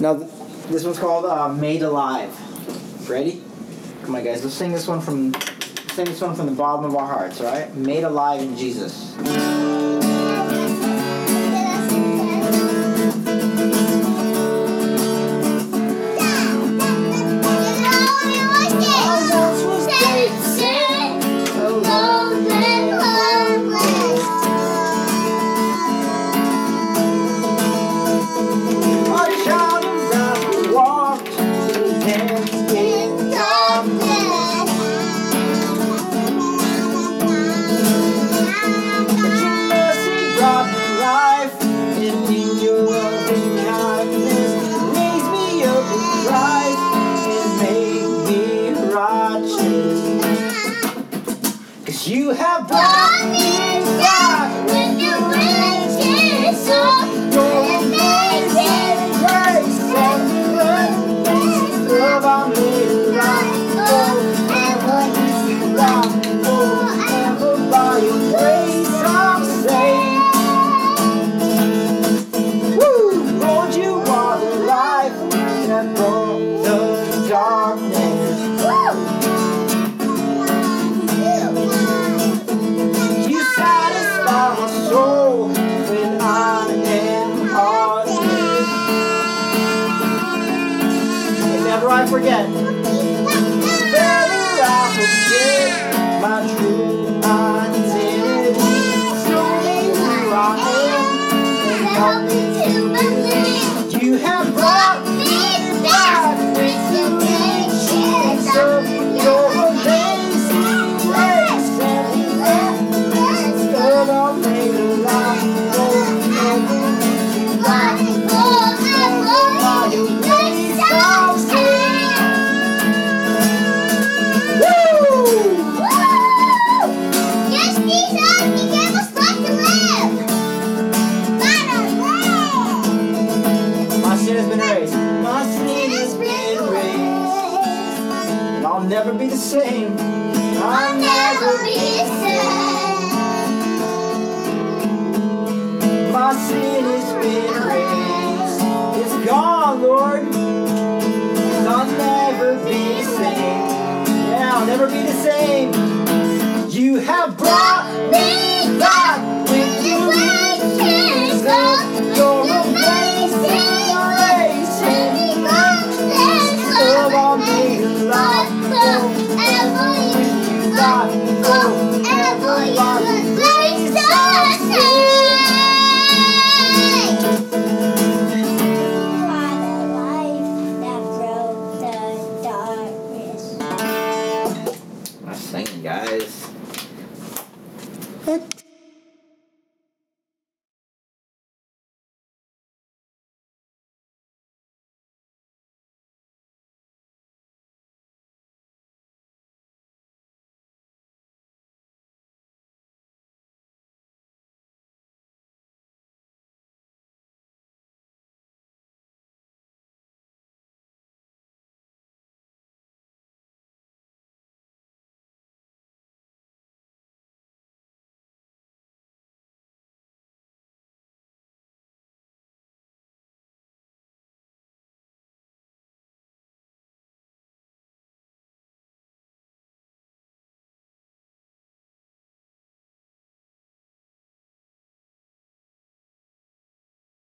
Now, th- this one's called uh, "Made Alive." Ready? Come on, guys. Let's sing this one from sing this one from the bottom of our hearts. All right? Made alive in Jesus. You have brought me back your amazing never I forget, never I forget my true never be the same. I'll never be the same. My sin has been raised. It's gone, Lord. I'll never be the same. Yeah, I'll never be the same. You have brought me back. guys. What?